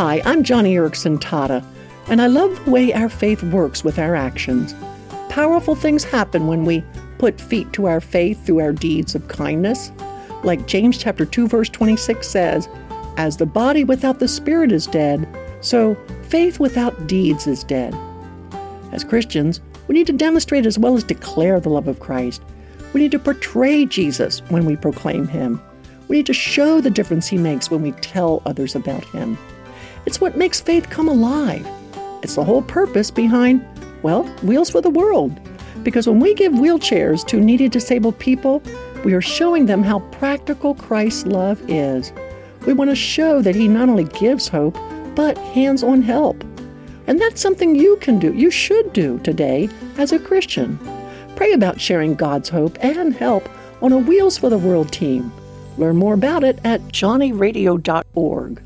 Hi, I'm Joni Eareckson Tada, and I love the way our faith works with our actions. Powerful things happen when we put feet to our faith through our deeds of kindness. Like James chapter 2 verse 26 says, as the body without the spirit is dead, so faith without deeds is dead. As Christians, we need to demonstrate as well as declare the love of Christ. We need to portray Jesus when we proclaim him. We need to show the difference he makes when we tell others about him. It's what makes faith come alive. It's the whole purpose behind, well, Wheels for the World. Because when we give wheelchairs to needy disabled people, we are showing them how practical Christ's love is. We want to show that He not only gives hope, but hands on help. And that's something you can do, you should do today as a Christian. Pray about sharing God's hope and help on a Wheels for the World team. Learn more about it at joniradio.org.